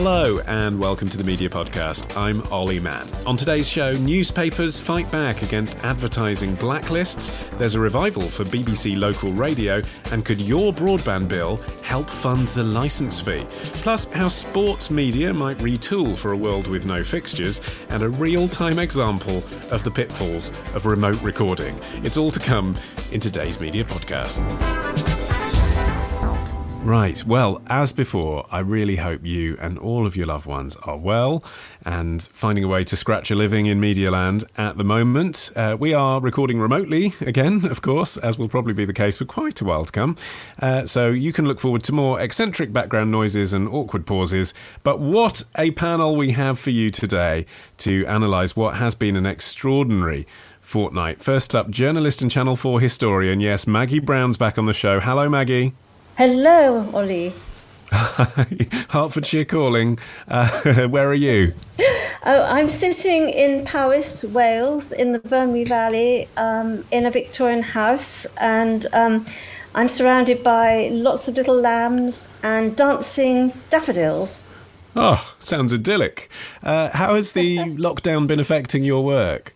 Hello and welcome to the Media Podcast. I'm Olly Mann. On today's show, newspapers fight back against advertising blacklists. There's a revival for BBC local radio, and could your broadband bill help fund the licence fee? Plus, how sports media might retool for a world with no fixtures, and a real-time example of the pitfalls of remote recording. It's all to come in today's Media Podcast. Right. Well, as before, I really hope you and all of your loved ones are well and finding a way to scratch a living in Medialand at the moment. Uh, we are recording remotely again, of course, as will probably be the case for quite a while to come. Uh, so you can look forward to more eccentric background noises and awkward pauses. But what a panel we have for you today to analyse what has been an extraordinary fortnight. First up, journalist and Channel 4 historian, yes, Maggie Brown's back on the show. Hello, Maggie. Hello, Olly. Hertfordshire calling. Uh, where are you? Oh, I'm sitting in Powys, Wales, in the Vyrnwy Valley, um, in a Victorian house, and um, I'm surrounded by lots of little lambs and dancing daffodils. Oh, sounds idyllic. Uh, how has the lockdown been affecting your work?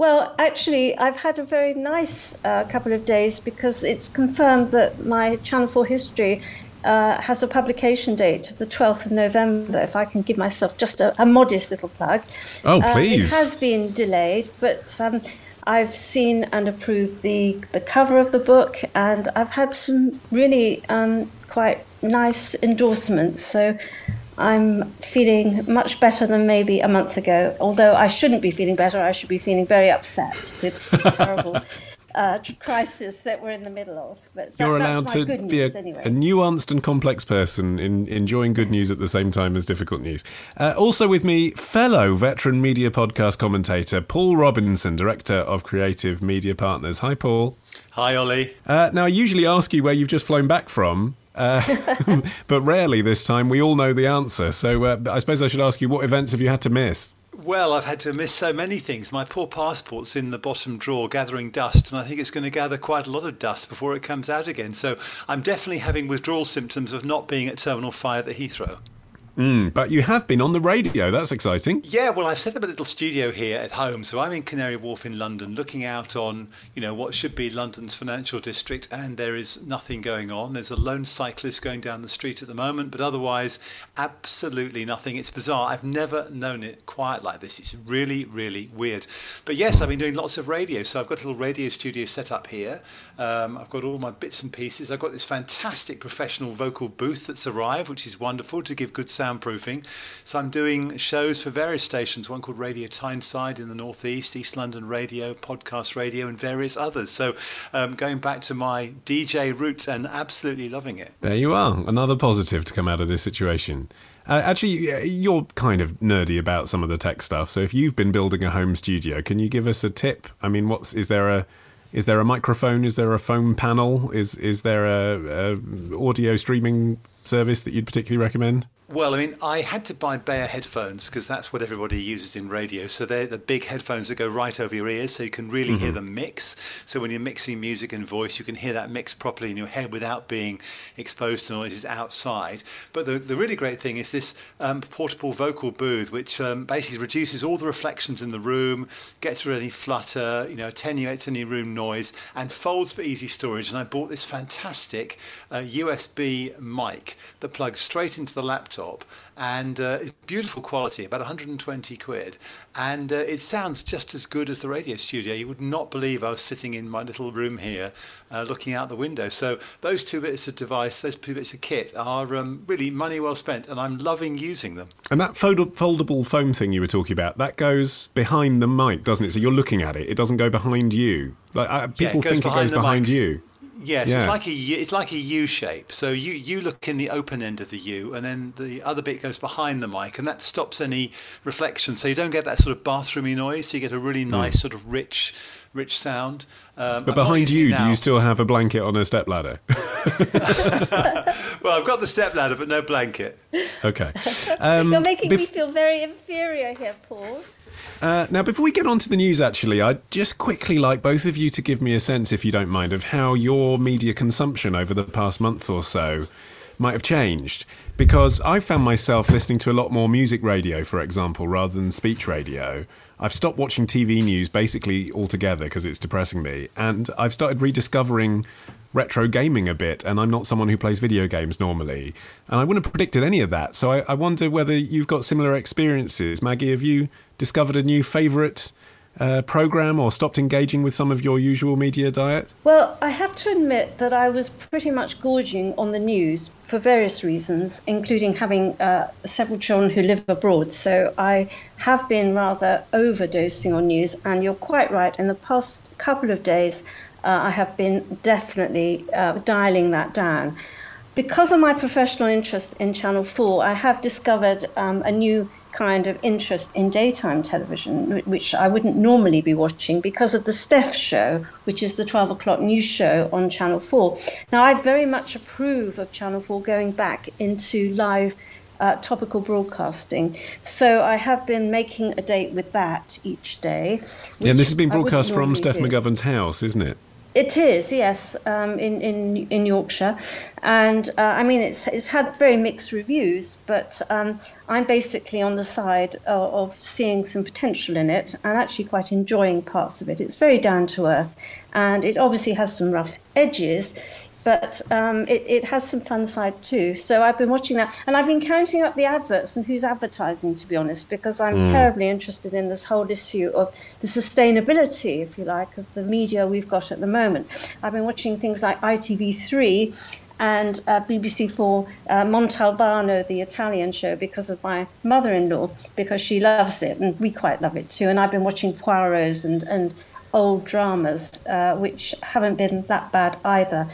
Well, actually, I've had a very nice uh, couple of days because it's confirmed that my Channel 4 history uh, has a publication date of the 12th of November, if I can give myself just a, a modest little plug. Oh, please. it has been delayed, but um, I've seen and approved the, the cover of the book, and I've had some really um, quite nice endorsements. So I'm feeling much better than maybe a month ago. Although I shouldn't be feeling better, I should be feeling very upset with the terrible uh, crisis that we're in the middle of. But that, You're that's allowed my to good be a, anyway. a nuanced and complex person in enjoying good news at the same time as difficult news. Uh, also with me, fellow veteran media podcast commentator Paul Robinson, director of Creative Media Partners. Hi, Paul. Hi, Olly. Uh, now, I usually ask you where you've just flown back from. Uh, but rarely this time we all know the answer. So uh, I suppose I should ask you what events have you had to miss? Well, I've had to miss so many things. My poor passport's in the bottom drawer gathering dust, and I think it's going to gather quite a lot of dust before it comes out again. So I'm definitely having withdrawal symptoms of not being at Terminal 5 at Heathrow. Mm, but you have been on the radio. That's exciting. Yeah, well, I've set up a little studio here at home, so I'm in Canary Wharf in London, looking out on you know what should be London's financial district, and there is nothing going on. There's a lone cyclist going down the street at the moment, but otherwise, absolutely nothing. It's bizarre. I've never known it quiet like this. It's really, really weird. But yes, I've been doing lots of radio, so I've got a little radio studio set up here. Um, I've got all my bits and pieces. I've got this fantastic professional vocal booth that's arrived, which is wonderful to give good soundproofing. So I'm doing shows for various stations, one called Radio Tyneside in the Northeast, East London Radio, Podcast Radio, and various others. So um, going back to my DJ roots and absolutely loving it. There you are. Another positive to come out of this situation. Uh, actually, you're kind of nerdy about some of the tech stuff. So if you've been building a home studio, can you give us a tip? I mean, what's is there a is there a microphone? Is there a foam panel? Is is there a, a audio streaming service that you'd particularly recommend? Well, I mean, I had to buy Beyer headphones because that's what everybody uses in radio. So they're the big headphones that go right over your ears, so you can really mm-hmm. hear the mix. So when you're mixing music and voice, you can hear that mix properly in your head without being exposed to noises outside. But the, the really great thing is this um, portable vocal booth, which um, basically reduces all the reflections in the room, gets rid of any flutter, you know, attenuates any room noise, and folds for easy storage. And I bought this fantastic uh, USB mic that plugs straight into the laptop laptop, and uh, it's beautiful quality, about 120 quid, and uh, it sounds just as good as the radio studio. You would not believe I was sitting in my little room here, uh, looking out the window. So those two bits of device, those two bits of kit, are um, really money well spent, and I'm loving using them. And that fold- foldable foam thing you were talking about, that goes behind the mic, doesn't it? So you're looking at it; it doesn't go behind you. Like people yeah, think it goes behind mic. you. Yes, yeah. it's like a it's like a U shape. So you you look in the open end of the U, and then the other bit goes behind the mic, and that stops any reflection. So you don't get that sort of bathroomy noise. So you get a really hmm. nice mm. sort of rich rich sound. Um, but behind you, do you still have a blanket on a stepladder? well, I've got the stepladder, but no blanket. Okay. Um, You're making bef- me feel very inferior here, Paul. Uh, now, before we get on to the news, actually, I'd just quickly like both of you to give me a sense, if you don't mind, of how your media consumption over the past month or so might have changed. Because I found myself listening to a lot more music radio, for example, rather than speech radio. I've stopped watching TV news basically altogether because it's depressing me. And I've started rediscovering retro gaming a bit, and I'm not someone who plays video games normally. And I wouldn't have predicted any of that. So I, I wonder whether you've got similar experiences. Maggie, have you discovered a new favourite uh, program or stopped engaging with some of your usual media diet? Well, I have to admit that I was pretty much gorging on the news for various reasons, including having uh, several children who live abroad. So I have been rather overdosing on news, and you're quite right. In the past couple of days, uh, I have been definitely uh, dialing that down. Because of my professional interest in Channel 4, I have discovered um, a new kind of interest in daytime television, which I wouldn't normally be watching because of the Steph show, which is the 12 o'clock news show on Channel 4. Now, I very much approve of Channel 4 going back into live uh, topical broadcasting. So I have been making a date with that each day. Yeah, and this has been broadcast from Steph do. McGovern's house, isn't it? It is, yes, um, in, in in Yorkshire, and uh, I mean it's it's had very mixed reviews, but um, I'm basically on the side of, of, seeing some potential in it and actually quite enjoying parts of it. It's very down to earth, and it obviously has some rough edges but um, it, it has some fun side too. So I've been watching that, and I've been counting up the adverts and who's advertising, to be honest, because I'm mm. terribly interested in this whole issue of the sustainability, if you like, of the media we've got at the moment. I've been watching things like ITV3 and uh, BBC4 uh, Montalbano, the Italian show, because of my mother-in-law, because she loves it, and we quite love it too. And I've been watching Poirot's and and old dramas, uh, which haven't been that bad either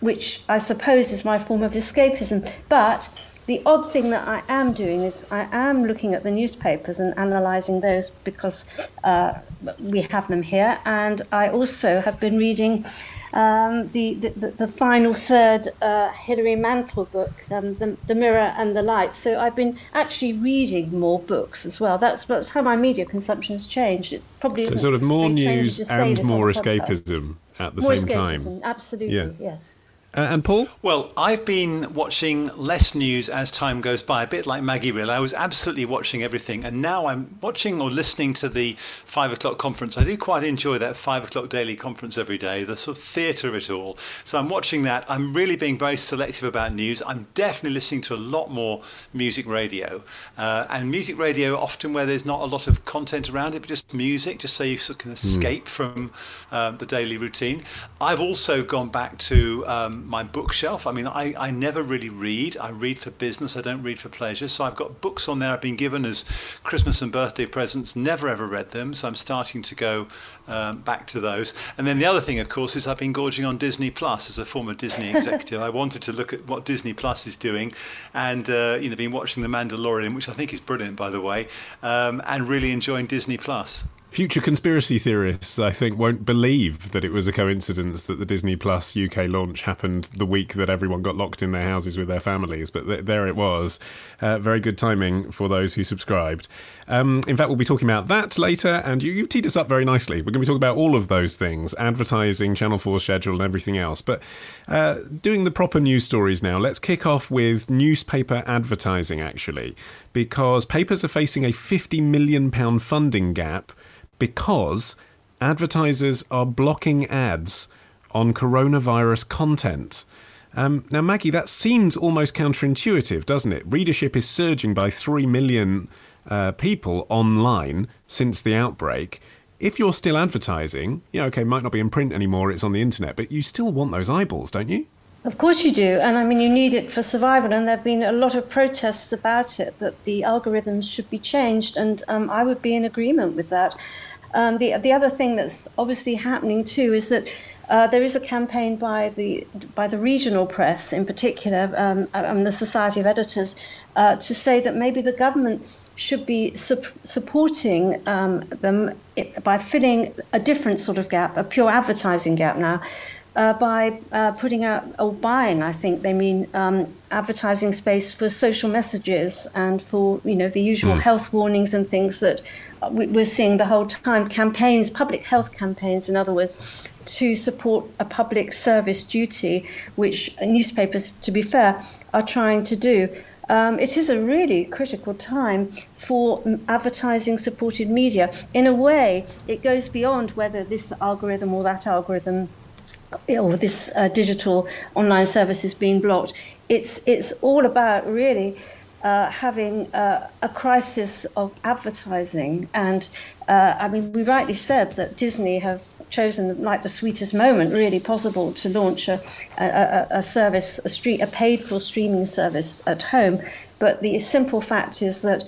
which I suppose is my form of escapism. But the odd thing that I am doing is I am looking at the newspapers and analysing those because uh, we have them here. And I also have been reading um, the, the, the, final third uh, Hilary Mantel book, um, the, the Mirror and the Light. So I've been actually reading more books as well. That's, that's how my media consumption has changed. It's probably so sort of more news and more escapism at the more same escapism, time. Absolutely, yeah. yes. Uh, and Paul? Well, I've been watching less news as time goes by, a bit like Maggie really. I was absolutely watching everything, and now I'm watching or listening to the five o'clock conference. I do quite enjoy that five o'clock daily conference every day, the sort of theatre of it all. So I'm watching that. I'm really being very selective about news. I'm definitely listening to a lot more music radio, uh, and music radio often where there's not a lot of content around it, but just music, just so you sort of can hmm. escape mm. from um, the daily routine. I've also gone back to um, my bookshelf. I mean, I, I never really read. I read for business. I don't read for pleasure. So I've got books on there I've been given as Christmas and birthday presents. Never ever read them. So I'm starting to go um, back to those. And then the other thing, of course, is I've been gorging on Disney Plus as a former Disney executive. I wanted to look at what Disney Plus is doing, and uh, you know, been watching The Mandalorian, which I think is brilliant, by the way, um, and really enjoying Disney Plus. Future conspiracy theorists, I think, won't believe that it was a coincidence that the Disney Plus UK launch happened the week that everyone got locked in their houses with their families. But th- there it was. Uh, very good timing for those who subscribed. Um, in fact, we'll be talking about that later, and you, have teed us up very nicely. We're going to be talking about all of those things advertising, Channel 4 schedule, and everything else. But uh, doing the proper news stories now, let's kick off with newspaper advertising, actually, because papers are facing a £50 million funding gap because advertisers are blocking ads on coronavirus content. Um, now, Maggie, that seems almost counterintuitive, doesn't it? Readership is surging by 3 million uh, people online since the outbreak. If you're still advertising, yeah, okay, might not be in print anymore, it's on the internet, but you still want those eyeballs, don't you? Of course you do, and I mean you need it for survival. And there have been a lot of protests about it that the algorithms should be changed, and um, I would be in agreement with that. Um, the the other thing that's obviously happening too is that uh, there is a campaign by the by the regional press, in particular, um, and the Society of Editors, uh, to say that maybe the government should be su- supporting um, them by filling a different sort of gap, a pure advertising gap now. Uh, by uh, putting out or buying, I think they mean um, advertising space for social messages and for you know the usual mm. health warnings and things that we're seeing the whole time campaigns, public health campaigns, in other words, to support a public service duty, which newspapers, to be fair, are trying to do. Um, it is a really critical time for advertising supported media. In a way, it goes beyond whether this algorithm or that algorithm or this uh, digital online service is being blocked. It's, it's all about really uh, having uh, a crisis of advertising. And uh, I mean, we rightly said that Disney have chosen like the sweetest moment really possible to launch a, a, a service, a, street, a paid for streaming service at home. But the simple fact is that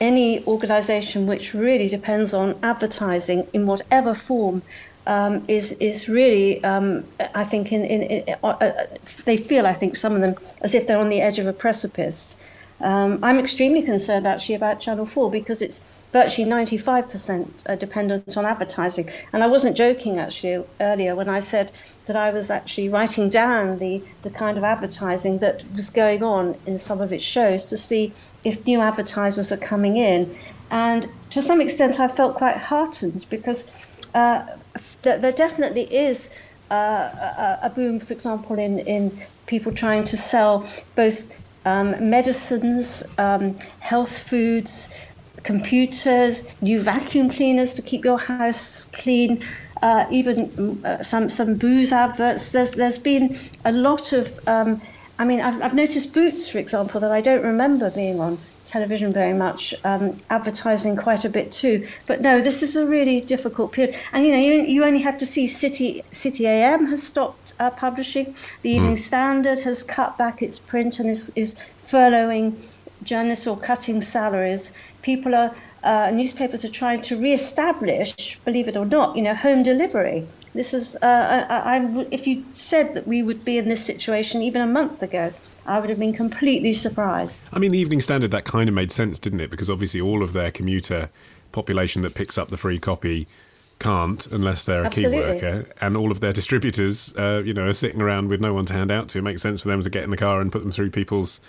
any organization which really depends on advertising in whatever form um, is is really, um, I think, in, in, in uh, uh, they feel, I think, some of them as if they're on the edge of a precipice. Um, I'm extremely concerned actually about Channel 4 because it's virtually 95% uh, dependent on advertising. And I wasn't joking actually earlier when I said that I was actually writing down the, the kind of advertising that was going on in some of its shows to see if new advertisers are coming in. And to some extent, I felt quite heartened because uh, th- there definitely is uh, a, a boom, for example, in, in people trying to sell both um, medicines, um, health foods, computers, new vacuum cleaners to keep your house clean, uh, even uh, some some booze adverts. There's there's been a lot of. Um, I mean, I've, I've noticed Boots, for example, that I don't remember being on television very much, um, advertising quite a bit too. But no, this is a really difficult period. And you know, you, you only have to see City City AM has stopped uh, publishing. The Evening mm. Standard has cut back its print and is, is furloughing journalists or cutting salaries. People are, uh, newspapers are trying to re-establish, believe it or not, you know, home delivery. This is, uh, I, I, if you said that we would be in this situation even a month ago, I would have been completely surprised. I mean, the Evening Standard, that kind of made sense, didn't it? Because obviously all of their commuter population that picks up the free copy can't unless they're a Absolutely. key worker, and all of their distributors, uh, you know, are sitting around with no one to hand out to. It makes sense for them to get in the car and put them through people's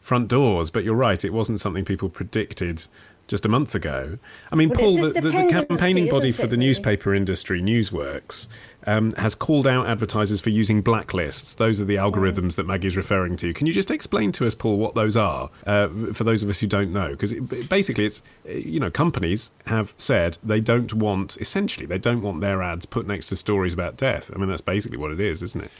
front doors. But you're right; it wasn't something people predicted just a month ago. I mean, well, Paul, the, the, the, campaigning body for the newspaper industry, Newsworks, um, has called out advertisers for using blacklists. Those are the algorithms that Maggie's referring to. Can you just explain to us, Paul, what those are uh, for those of us who don't know? Because it, basically, it's you know companies have said they don't want essentially they don't want their ads put next to stories about death. I mean, that's basically what it is, isn't it?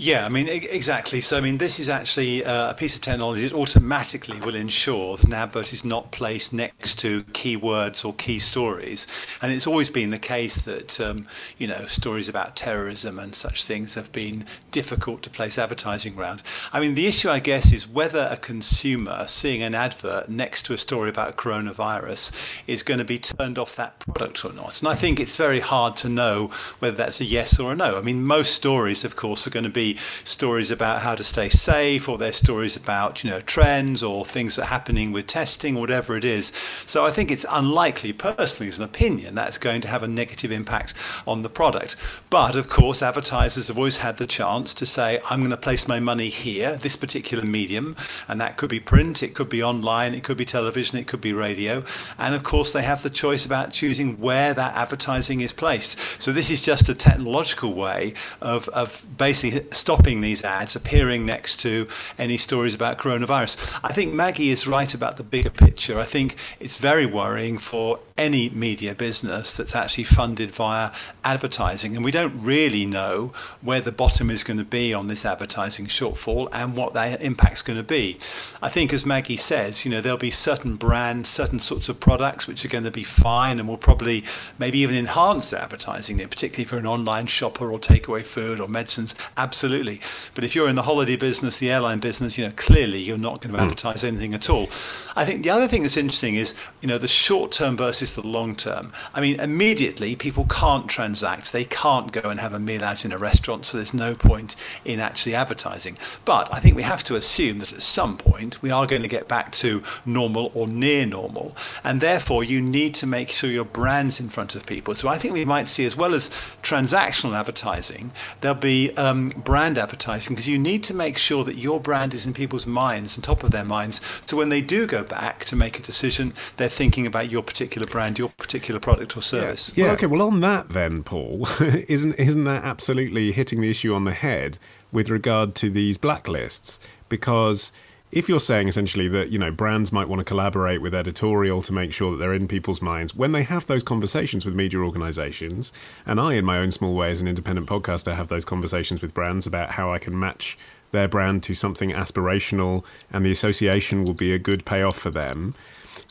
Yeah, I mean, exactly. So, I mean, this is actually uh, a piece of technology that automatically will ensure that an advert is not placed next to keywords or key stories. And it's always been the case that, um, you know, stories about terrorism and such things have been difficult to place advertising around. I mean, the issue, I guess, is whether a consumer seeing an advert next to a story about coronavirus is going to be turned off that product or not. And I think it's very hard to know whether that's a yes or a no. I mean, most stories, of course, are going to be stories about how to stay safe, or there's stories about you know trends or things that are happening with testing, or whatever it is. So I think it's unlikely, personally, as an opinion, that's going to have a negative impact on the product. But of course, advertisers have always had the chance to say, I'm going to place my money here, this particular medium, and that could be print, it could be online, it could be television, it could be radio, and of course they have the choice about choosing where that advertising is placed. So this is just a technological way of, of basically stopping these ads appearing next to any stories about coronavirus. I think Maggie is right about the bigger picture. I think it's very worrying for any media business that's actually funded via advertising. And we don't really know where the bottom is going to be on this advertising shortfall and what that impact's going to be. I think, as Maggie says, you know, there'll be certain brands, certain sorts of products which are going to be fine and will probably maybe even enhance their advertising, particularly for an online shopper or takeaway food or medicines. Absolutely. But if you're in the holiday business, the airline business, you know, clearly you're not going to hmm. advertise anything at all. I think the other thing that's interesting is, you know, the short term versus the long term. I mean, immediately people can't transact. They can't go and have a meal out in a restaurant, so there's no point in actually advertising. But I think we have to assume that at some point we are going to get back to normal or near normal. And therefore, you need to make sure your brand's in front of people. So I think we might see, as well as transactional advertising, there'll be um, brand advertising because you need to make sure that your brand is in people's minds and top of their minds. So when they do go back to make a decision, they're thinking about your particular brand, your particular product or service. Yeah. yeah. Well, okay. Well, on that then, Paul, isn't isn't that absolutely hitting the issue on the head with regard to these blacklists? Because if you're saying essentially that you know brands might want to collaborate with editorial to make sure that they're in people's minds when they have those conversations with media organizations and i in my own small way as an independent podcaster have those conversations with brands about how i can match their brand to something aspirational and the association will be a good payoff for them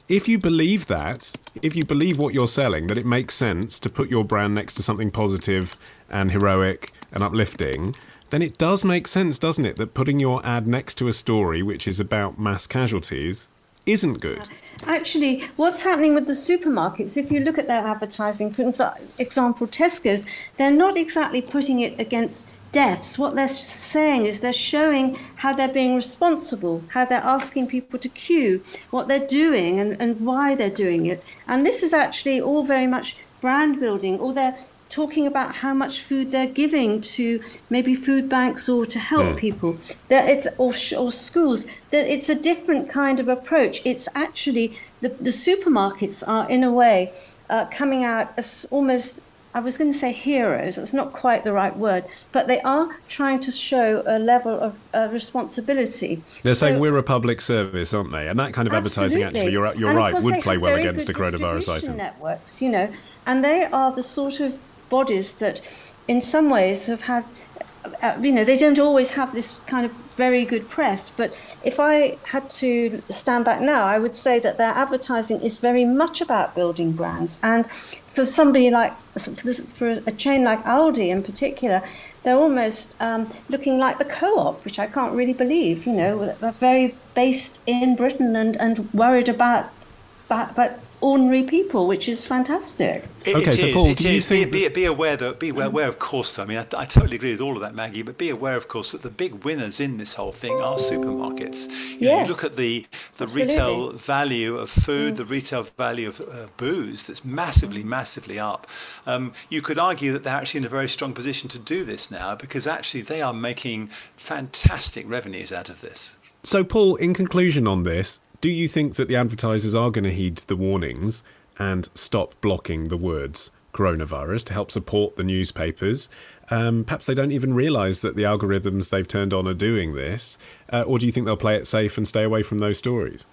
if you believe that if you believe what you're selling that it makes sense to put your brand next to something positive and heroic and uplifting then it does make sense, doesn't it, that putting your ad next to a story which is about mass casualties isn't good. Actually, what's happening with the supermarkets, if you look at their advertising, for example, Tesco's, they're not exactly putting it against deaths. What they're saying is they're showing how they're being responsible, how they're asking people to queue, what they're doing, and, and why they're doing it. And this is actually all very much brand building, or they're talking about how much food they're giving to maybe food banks or to help mm. people that it's or, or schools that it's a different kind of approach it's actually the, the supermarkets are in a way uh, coming out as almost I was going to say heroes, it's not quite the right word, but they are trying to show a level of uh, responsibility. They're so, saying we're a public service, aren't they? And that kind of absolutely. advertising, actually, you're, you're right, would play well against a coronavirus item. networks, you know, and they are the sort of bodies that, in some ways, have had, you know, they don't always have this kind of very good press. But if I had to stand back now, I would say that their advertising is very much about building brands. And for somebody like, for a chain like Aldi in particular, they're almost um, looking like the co-op, which I can't really believe. You know, they're very based in Britain and, and worried about, about, about ordinary people, which is fantastic. It, okay, it so is, Paul, it is. Be, be, be, aware that be aware, of course. I mean, I, I, totally agree with all of that, Maggie. But be aware, of course, that the big winners in this whole thing are supermarkets. You, yes. know, you look at the the Absolutely. retail value of food, mm. the retail value of uh, booze. That's massively, massively up. Um, you could argue that they're actually in a very strong position to do this now because actually they are making fantastic revenues out of this. So, Paul, in conclusion on this, do you think that the advertisers are going to heed the warnings and stop blocking the words coronavirus to help support the newspapers? Um, perhaps they don't even realise that the algorithms they've turned on are doing this. Uh, or do you think they'll play it safe and stay away from those stories?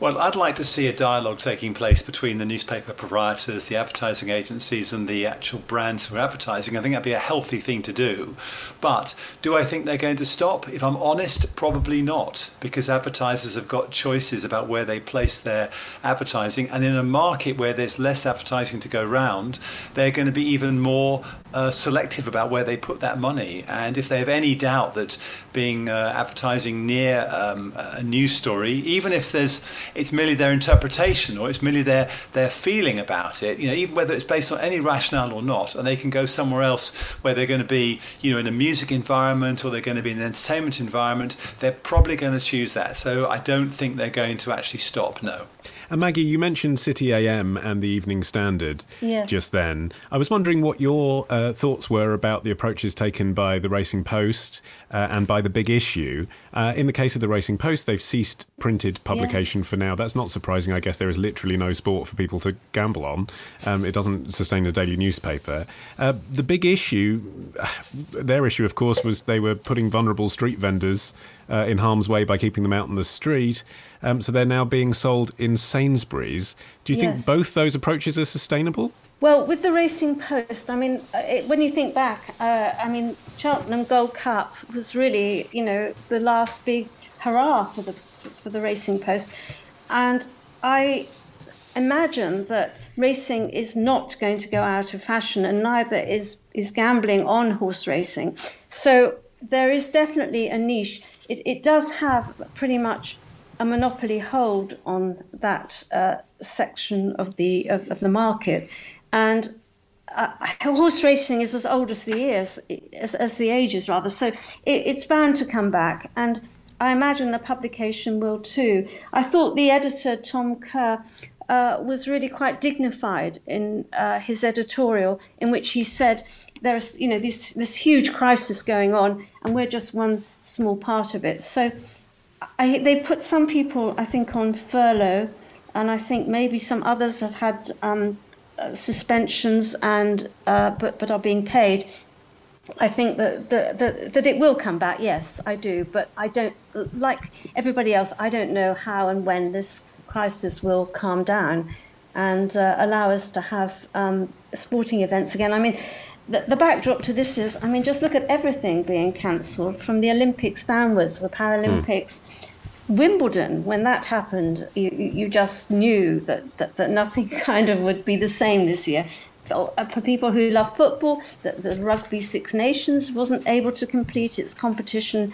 Well, I'd like to see a dialogue taking place between the newspaper proprietors, the advertising agencies, and the actual brands who are advertising. I think that'd be a healthy thing to do. But do I think they're going to stop? If I'm honest, probably not, because advertisers have got choices about where they place their advertising. And in a market where there's less advertising to go round, they're going to be even more uh, selective about where they put that money. And if they have any doubt that being uh, advertising near um, a news story, even if there's it's merely their interpretation or it's merely their their feeling about it. You know, even whether it's based on any rationale or not, and they can go somewhere else where they're going to be, you know, in a music environment or they're going to be in an entertainment environment. They're probably going to choose that. So I don't think they're going to actually stop. No. And Maggie, you mentioned City AM and the Evening Standard yes. just then. I was wondering what your uh, thoughts were about the approaches taken by the Racing Post uh, and by the Big Issue. Uh, in the case of the Racing Post, they've ceased printed publication for now. That's not surprising. I guess there is literally no sport for people to gamble on. Um, it doesn't sustain a daily newspaper. Uh, the Big Issue, their issue, of course, was they were putting vulnerable street vendors uh, in harm's way by keeping them out on the street. Um, so they're now being sold in Sainsbury's. Do you Yes. think both those approaches are sustainable? Well, with the Racing Post, I mean, uh, it, when you think back, uh, I mean, Cheltenham Gold Cup was really, you know, the last big hurrah for the for the Racing Post, and I imagine that racing is not going to go out of fashion, and neither is is gambling on horse racing. So there is definitely a niche. It, it does have pretty much a monopoly hold on that uh, section of the of, of the market, and uh, horse racing is as old as the years, as, as the ages rather. So it, it's bound to come back, and I imagine the publication will too. I thought the editor Tom Kerr. Uh, was really quite dignified in uh, his editorial, in which he said there's you know this this huge crisis going on, and we're just one small part of it. So I, they put some people, I think, on furlough, and I think maybe some others have had um, uh, suspensions and uh, but but are being paid. I think that, that that that it will come back. Yes, I do, but I don't like everybody else. I don't know how and when this crisis will calm down and uh, allow us to have um, sporting events again. I mean. The, the backdrop to this is, I mean, just look at everything being cancelled from the Olympics downwards, the Paralympics. Wimbledon, when that happened, you, you just knew that, that, that nothing kind of would be the same this year. For, for people who love football, that the Rugby Six Nations wasn't able to complete its competition.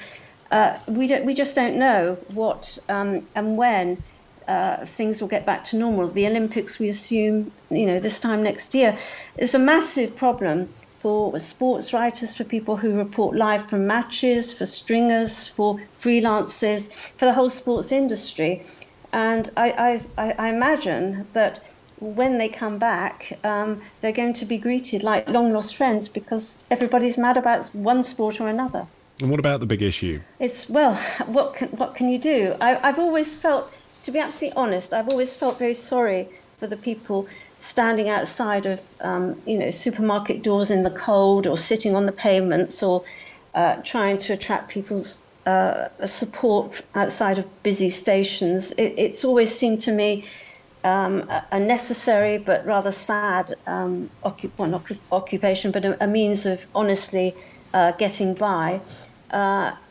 Uh, we, don't, we just don't know what um, and when uh, things will get back to normal. The Olympics, we assume, you know, this time next year, is a massive problem for sports writers, for people who report live from matches, for stringers, for freelancers, for the whole sports industry. And I, I, I imagine that when they come back, um, they're going to be greeted like long lost friends because everybody's mad about one sport or another. And what about the big issue? It's well, what can, what can you do? I, I've always felt, to be absolutely honest, I've always felt very sorry for the people standing outside of um, you know supermarket doors in the cold or sitting on the pavements or uh, trying to attract people's uh, support outside of busy stations. It, it's always seemed to me um, a, necessary but rather sad um, occup- well, not occupation, but a, a, means of honestly uh, getting by.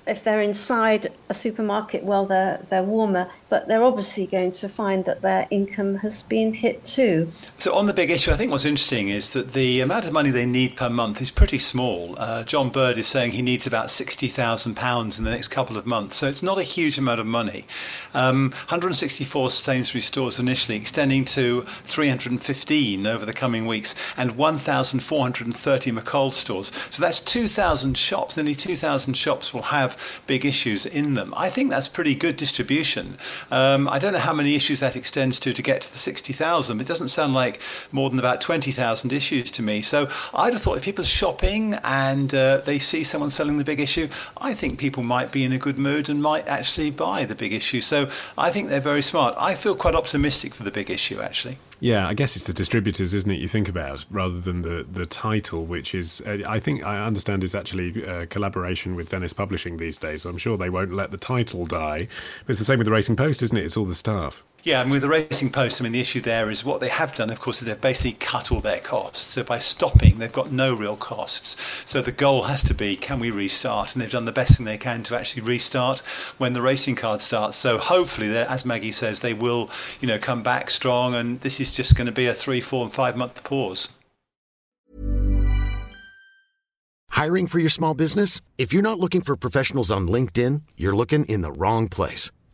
If they're inside a supermarket, well, they're, they're warmer, but they're obviously going to find that their income has been hit too. So, on the big issue, I think what's interesting is that the amount of money they need per month is pretty small. Uh, John Bird is saying he needs about £60,000 in the next couple of months, so it's not a huge amount of money. Um, 164 Sainsbury stores initially, extending to 315 over the coming weeks, and 1,430 McColl stores. So, that's 2,000 shops, nearly 2,000 shops will have big issues in them. I think that's pretty good distribution. Um, I don't know how many issues that extends to to get to the 60,000. It doesn't sound like more than about 20,000 issues to me. So I'd have thought if people are shopping and uh, they see someone selling the big issue, I think people might be in a good mood and might actually buy the big issue. So I think they're very smart. I feel quite optimistic for the big issue, actually. Yeah, I guess it's the distributors, isn't it? You think about rather than the the title, which is uh, I think I understand is actually a collaboration with Dennis Publishing these days. So I'm sure they won't let the title die. But it's the same with the Racing Post, isn't it? It's all the staff. Yeah, and with the Racing Post, I mean, the issue there is what they have done, of course, is they've basically cut all their costs. So by stopping, they've got no real costs. So the goal has to be, can we restart? And they've done the best thing they can to actually restart when the racing card starts. So hopefully, as Maggie says, they will, you know, come back strong. And this is just going to be a three, four, and five month pause. Hiring for your small business? If you're not looking for professionals on LinkedIn, you're looking in the wrong place.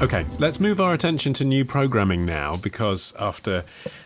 Okay, let's move our attention to new programming now because after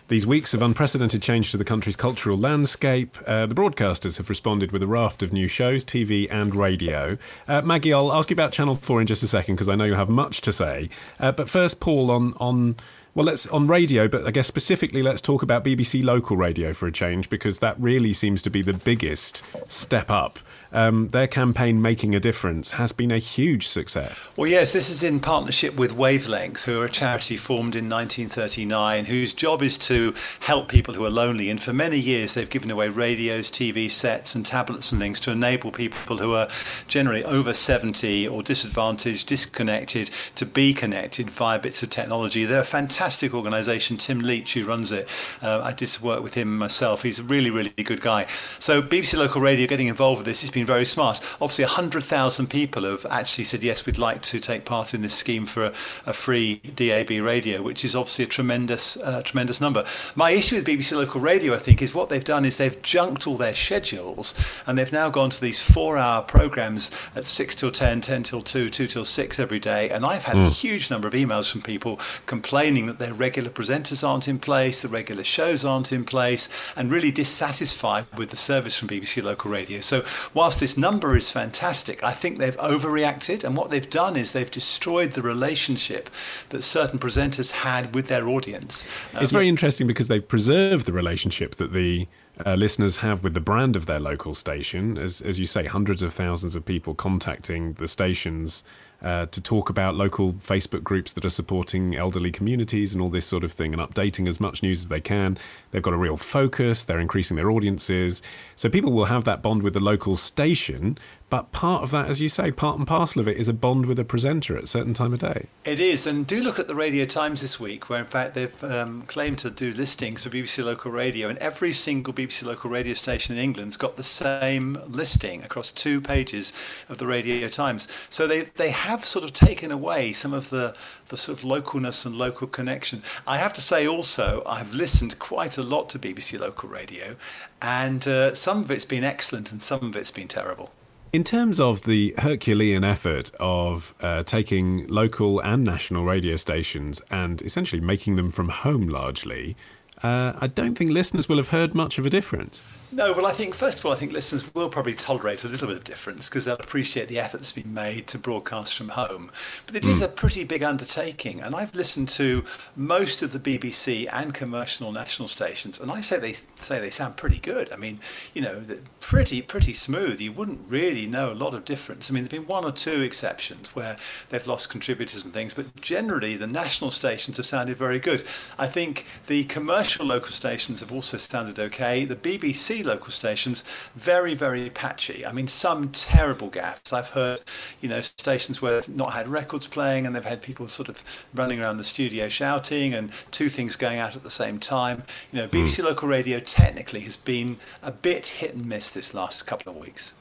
these weeks of unprecedented change to the country's cultural landscape, uh, the broadcasters have responded with a raft of new shows, TV and radio. Uh, Maggie, I'll ask you about Channel 4 in just a second because I know you have much to say. Uh, but first, Paul, on, on well, let's on radio, but I guess specifically, let's talk about BBC local radio for a change because that really seems to be the biggest step up um, their campaign Making a Difference has been a huge success. Well, yes, this is in partnership with Wavelength, who are a charity formed in 1939, whose job is to help people who are lonely. And for many years, they've given away radios, TV sets, and tablets and things to enable people who are generally over 70 or disadvantaged, disconnected, to be connected via bits of technology. They're a fantastic organisation. Tim Leach, who runs it, uh, I did work with him myself. He's a really, really good guy. So BBC Local Radio getting involved with this has been been very smart. Obviously, 100,000 people have actually said, yes, we'd like to take part in this scheme for a, a free DAB radio, which is obviously a tremendous, uh, tremendous number. My issue with BBC Local Radio, I think, is what they've done is they've junked all their schedules and they've now gone to these four hour programs at 6 till 10, 10 till 2, 2 till 6 every day. And I've had mm. a hmm. huge number of emails from people complaining that their regular presenters aren't in place, the regular shows aren't in place, and really dissatisfied with the service from BBC Local Radio. So, whilst whilst this number is fantastic, I think they've overreacted. And what they've done is they've destroyed the relationship that certain presenters had with their audience. Um, it's very interesting because they've preserved the relationship that the uh, listeners have with the brand of their local station. As, as you say, hundreds of thousands of people contacting the stations uh, to talk about local Facebook groups that are supporting elderly communities and all this sort of thing and updating as much news as they can. They've got a real focus, they're increasing their audiences. So people will have that bond with the local station, but part of that, as you say, part and parcel of it is a bond with a presenter at a certain time of day. It is, and do look at the Radio Times this week, where in fact they've um, claimed to do listings for BBC Local Radio, and every single BBC Local Radio station in England's got the same listing across two pages of the Radio Times. So they, they have sort of taken away some of the, the sort of localness and local connection. I have to say also, I've listened quite a lot to BBC Local Radio, and uh, some of it's been excellent and some of it's been terrible. In terms of the Herculean effort of uh, taking local and national radio stations and essentially making them from home largely, uh, I don't think listeners will have heard much of a difference. No, well, I think, first of all, I think listeners will probably tolerate a little bit of difference because they'll appreciate the effort that's been made to broadcast from home. But it mm. is hmm. a pretty big undertaking. And I've listened to most of the BBC and commercial national stations, and I say they say they sound pretty good. I mean, you know, pretty, pretty smooth. You wouldn't really know a lot of difference. I mean, there have been one or two exceptions where they've lost contributors and things, but generally the national stations have sounded very good. I think the commercial local stations have also sounded okay. The BBC Local stations, very, very patchy. I mean, some terrible gaffes. I've heard, you know, stations where they've not had records playing and they've had people sort of running around the studio shouting and two things going out at the same time. You know, BBC mm. local radio technically has been a bit hit and miss this last couple of weeks.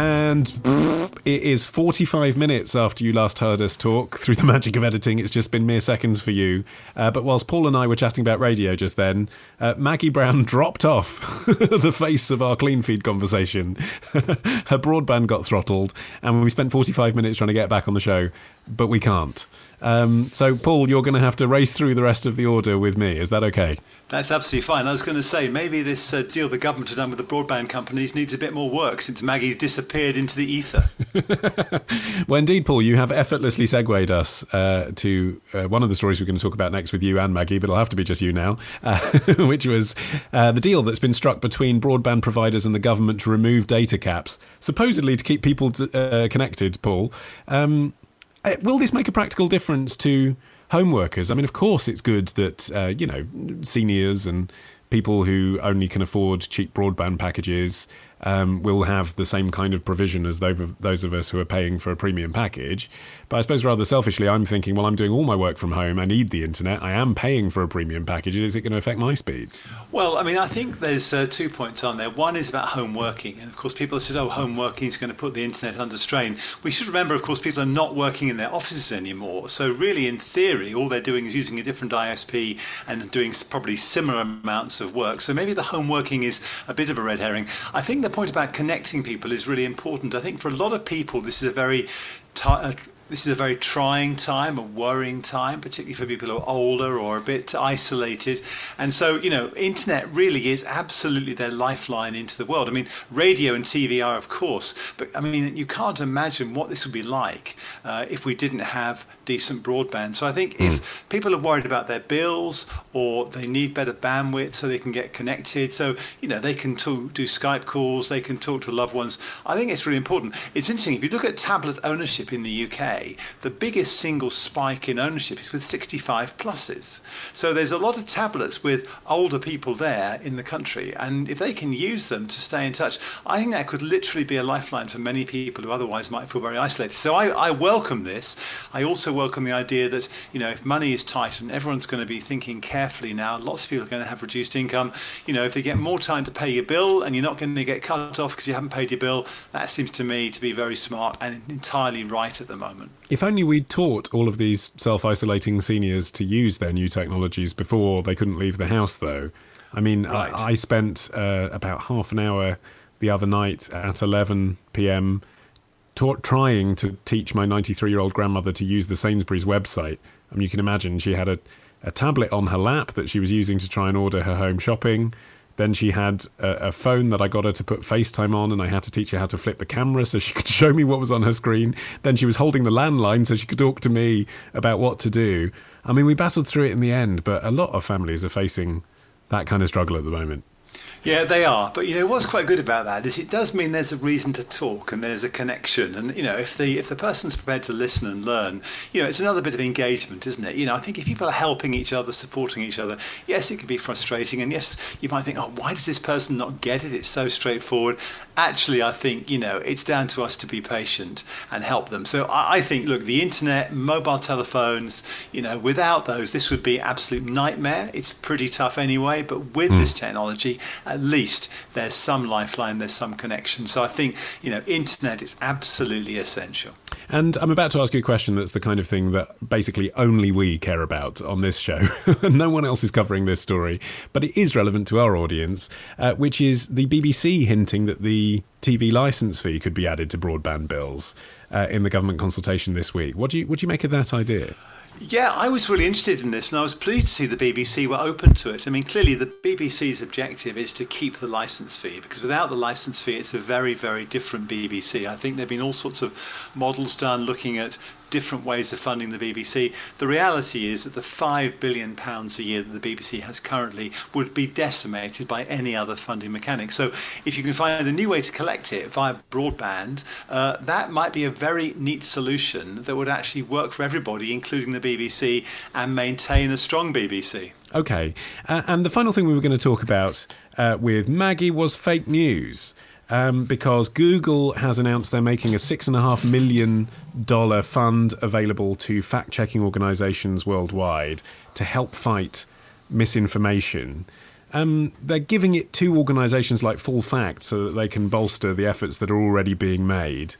And it is 45 minutes after you last heard us talk. Through the magic of editing, it's just been mere seconds for you. Uh, but whilst Paul and I were chatting about radio just then, uh, Maggie Brown dropped off the face of our clean feed conversation. Her broadband got throttled, and we spent 45 minutes trying to get back on the show, but we can't. Um, so, Paul, you're going to have to race through the rest of the order with me. Is that okay? That's absolutely fine. I was going to say maybe this uh, deal the government has done with the broadband companies needs a bit more work since Maggie's disappeared into the ether. well, indeed, Paul, you have effortlessly segued us uh, to uh, one of the stories we're going to talk about next with you and Maggie, but it'll have to be just you now, uh, which was uh, the deal that's been struck between broadband providers and the government to remove data caps, supposedly to keep people uh, connected. Paul, um, will this make a practical difference to home workers? I mean, of course, it's good that uh, you know seniors and people who only can afford cheap broadband packages um, will have the same kind of provision as those of us who are paying for a premium package. But I suppose rather selfishly, I'm thinking, well, I'm doing all my work from home. I need the internet. I am paying for a premium package. Is it going to affect my speed? Well, I mean, I think there's uh, two points on there. One is about home working. And of course, people have said, oh, home working is going to put the internet under strain. We should remember, of course, people are not working in their offices anymore. So, really, in theory, all they're doing is using a different ISP and doing probably similar amounts of work. So, maybe the home working is a bit of a red herring. I think the point about connecting people is really important. I think for a lot of people, this is a very t- this is a very trying time, a worrying time, particularly for people who are older or a bit isolated. And so, you know, internet really is absolutely their lifeline into the world. I mean, radio and TV are, of course, but I mean, you can't imagine what this would be like uh, if we didn't have decent broadband. So I think mm. if people are worried about their bills or they need better bandwidth so they can get connected, so, you know, they can talk, do Skype calls, they can talk to loved ones, I think it's really important. It's interesting, if you look at tablet ownership in the UK, the biggest single spike in ownership is with 65 pluses. So there's a lot of tablets with older people there in the country, and if they can use them to stay in touch, I think that could literally be a lifeline for many people who otherwise might feel very isolated. So I, I welcome this. I also welcome the idea that you know if money is tight and everyone's going to be thinking carefully now, lots of people are going to have reduced income. You know, if they get more time to pay your bill and you're not going to get cut off because you haven't paid your bill, that seems to me to be very smart and entirely right at the moment. If only we'd taught all of these self isolating seniors to use their new technologies before they couldn't leave the house, though. I mean, right. I, I, spent uh, about half an hour the other night at 11 pm trying to teach my 93 year old grandmother to use the Sainsbury's website. I mean, you can imagine she had a, a tablet on her lap that she was using to try and order her home shopping. Then she had a, a, phone that I got her to put FaceTime on, and I had to teach her how to flip the camera so she could show me what was on her screen. Then she was holding the landline so she could talk to me about what to do. I mean, we battled through it in the end, but a lot of families are facing that kind of struggle at the moment. Yeah, they are. But you know what's quite good about that is it does mean there's a reason to talk and there's a connection. And you know if the if the person's prepared to listen and learn, you know it's another bit of engagement, isn't it? You know I think if people are helping each other, supporting each other, yes, it can be frustrating, and yes, you might think, oh, why does this person not get it? It's so straightforward. Actually, I think you know it's down to us to be patient and help them. So I, I think, look, the internet, mobile telephones, you know, without those, this would be absolute nightmare. It's pretty tough anyway, but with mm. this technology at least there's some lifeline, there's some connection. So I think, you know, internet is absolutely essential. And I'm about to ask you a question that's the kind of thing that basically only we care about on this show. no one else is covering this story, but it is relevant to our audience, uh, which is the BBC hinting that the TV license fee could be added to broadband bills uh, in the government consultation this week. What do you what do you make of that idea? Yeah, I was really interested in this, and I was pleased to see the BBC were open to it. I mean, clearly, the BBC's objective is to keep the license fee because without the license fee, it's a very, very different BBC. I think there have been all sorts of models done looking at different ways of funding the BBC. The reality is that the five billion pounds a year that the BBC has currently would be decimated by any other funding mechanic. So if you can find a new way to collect it via broadband, uh, that might be a very neat solution that would actually work for everybody, including the BBC, and maintain a strong BBC. Okay, uh, and the final thing we were going to talk about uh, with Maggie was fake news. Um, because Google has announced they're making a six and a half million dollar fund available to fact checking organizations worldwide to help fight misinformation. Um, they're giving it to organizations like Full Fact so that they can bolster the efforts that are already being made.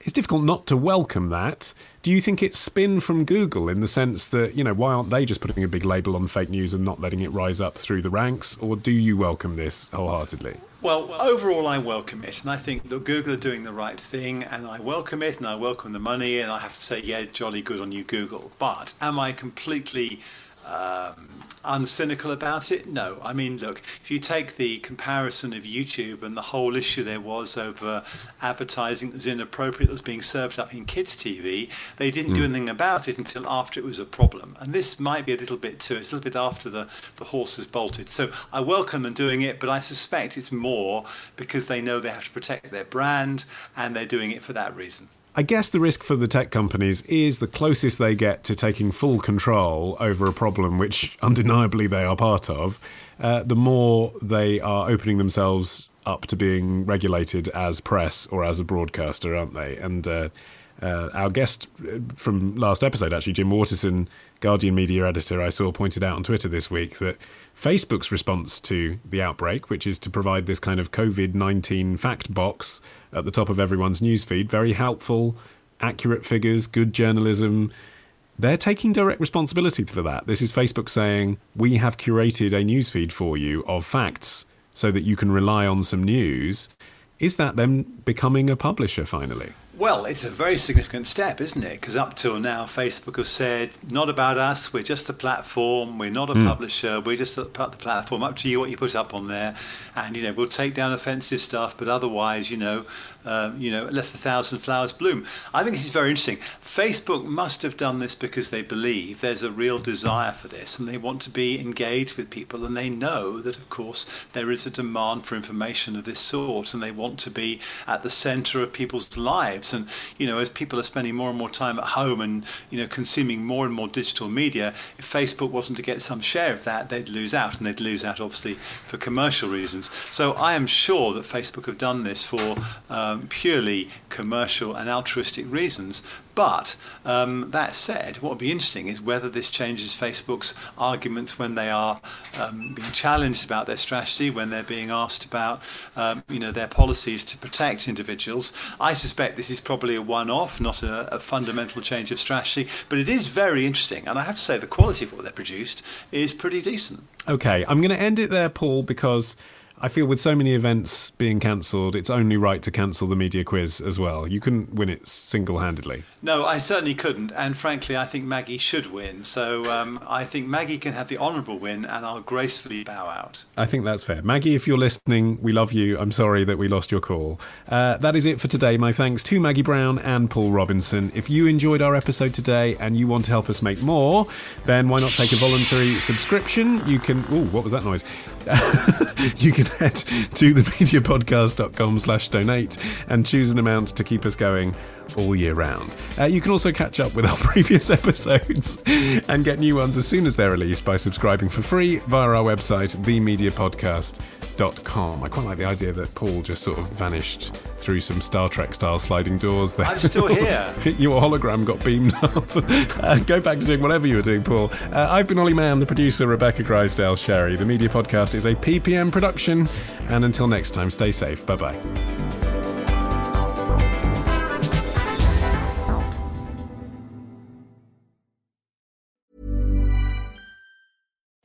It's difficult not to welcome that. Do you think it's spin from Google in the sense that, you know, why aren't they just putting a big label on fake news and not letting it rise up through the ranks? Or do you welcome this wholeheartedly? Well, overall, I welcome it, and I think that Google are doing the right thing, and I welcome it, and I welcome the money, and I have to say, yeah, jolly good on you, Google. But am I completely um, uncynical about it? No. I mean, look, if you take the comparison of YouTube and the whole issue there was over advertising that was inappropriate that was being served up in kids' TV, they didn't mm. do hmm. anything about it until after it was a problem. And this might be a little bit too, it's a little bit after the, the horse has bolted. So I welcome them doing it, but I suspect it's more because they know they have to protect their brand and they're doing it for that reason. I guess the risk for the tech companies is the closest they get to taking full control over a problem which undeniably they are part of, uh, the more they are opening themselves up to being regulated as press or as a broadcaster, aren't they? And uh, uh, our guest uh, from last episode, actually, Jim Waterson, Guardian media editor, I saw pointed out on Twitter this week that Facebook's response to the outbreak, which is to provide this kind of COVID 19 fact box at the top of everyone's newsfeed, very helpful, accurate figures, good journalism. They're taking direct responsibility for that. This is Facebook saying, We have curated a newsfeed for you of facts so that you can rely on some news. Is that them becoming a publisher finally? Well, it's a very significant step, isn't it? Because up till now, Facebook have said, not about us, we're just a platform, we're not a mm. publisher, we're just the platform, up to you what you put up on there. And, you know, we'll take down offensive stuff, but otherwise, you know, um, you know, let a thousand flowers bloom. I think this is very interesting. Facebook must have done this because they believe there's a real desire for this and they want to be engaged with people and they know that, of course, there is a demand for information of this sort and they want to be at the center of people's lives. And, you know, as people are spending more and more time at home and, you know, consuming more and more digital media, if Facebook wasn't to get some share of that, they'd lose out and they'd lose out, obviously, for commercial reasons. So I am sure that Facebook have done this for. Um, um, purely commercial and altruistic reasons. But um, that said, what would be interesting is whether this changes Facebook's arguments when they are um, being challenged about their strategy, when they're being asked about, um, you know, their policies to protect individuals. I suspect this is probably a one-off, not a, a fundamental change of strategy. But it is very interesting, and I have to say the quality of what they produced is pretty decent. Okay, I'm going to end it there, Paul, because I feel with so many events being cancelled, it's only right to cancel the media quiz as well. You couldn't win it single handedly. No, I certainly couldn't. And frankly, I think Maggie should win. So um, I think Maggie can have the honourable win and I'll gracefully bow out. I think that's fair. Maggie, if you're listening, we love you. I'm sorry that we lost your call. Uh, that is it for today. My thanks to Maggie Brown and Paul Robinson. If you enjoyed our episode today and you want to help us make more, then why not take a voluntary subscription? You can. Oh, what was that noise? you can head to themediapodcast.com slash donate and choose an amount to keep us going all year round. Uh, you can also catch up with our previous episodes and get new ones as soon as they're released by subscribing for free via our website, themediapodcast.com. I quite like the idea that Paul just sort of vanished through some Star Trek style sliding doors there. I'm still here. Your hologram got beamed up. uh, go back to doing whatever you were doing, Paul. Uh, I've been Olly Mann, the producer, Rebecca Grisedale Sherry. The Media Podcast is a PPM production. And until next time, stay safe. Bye bye.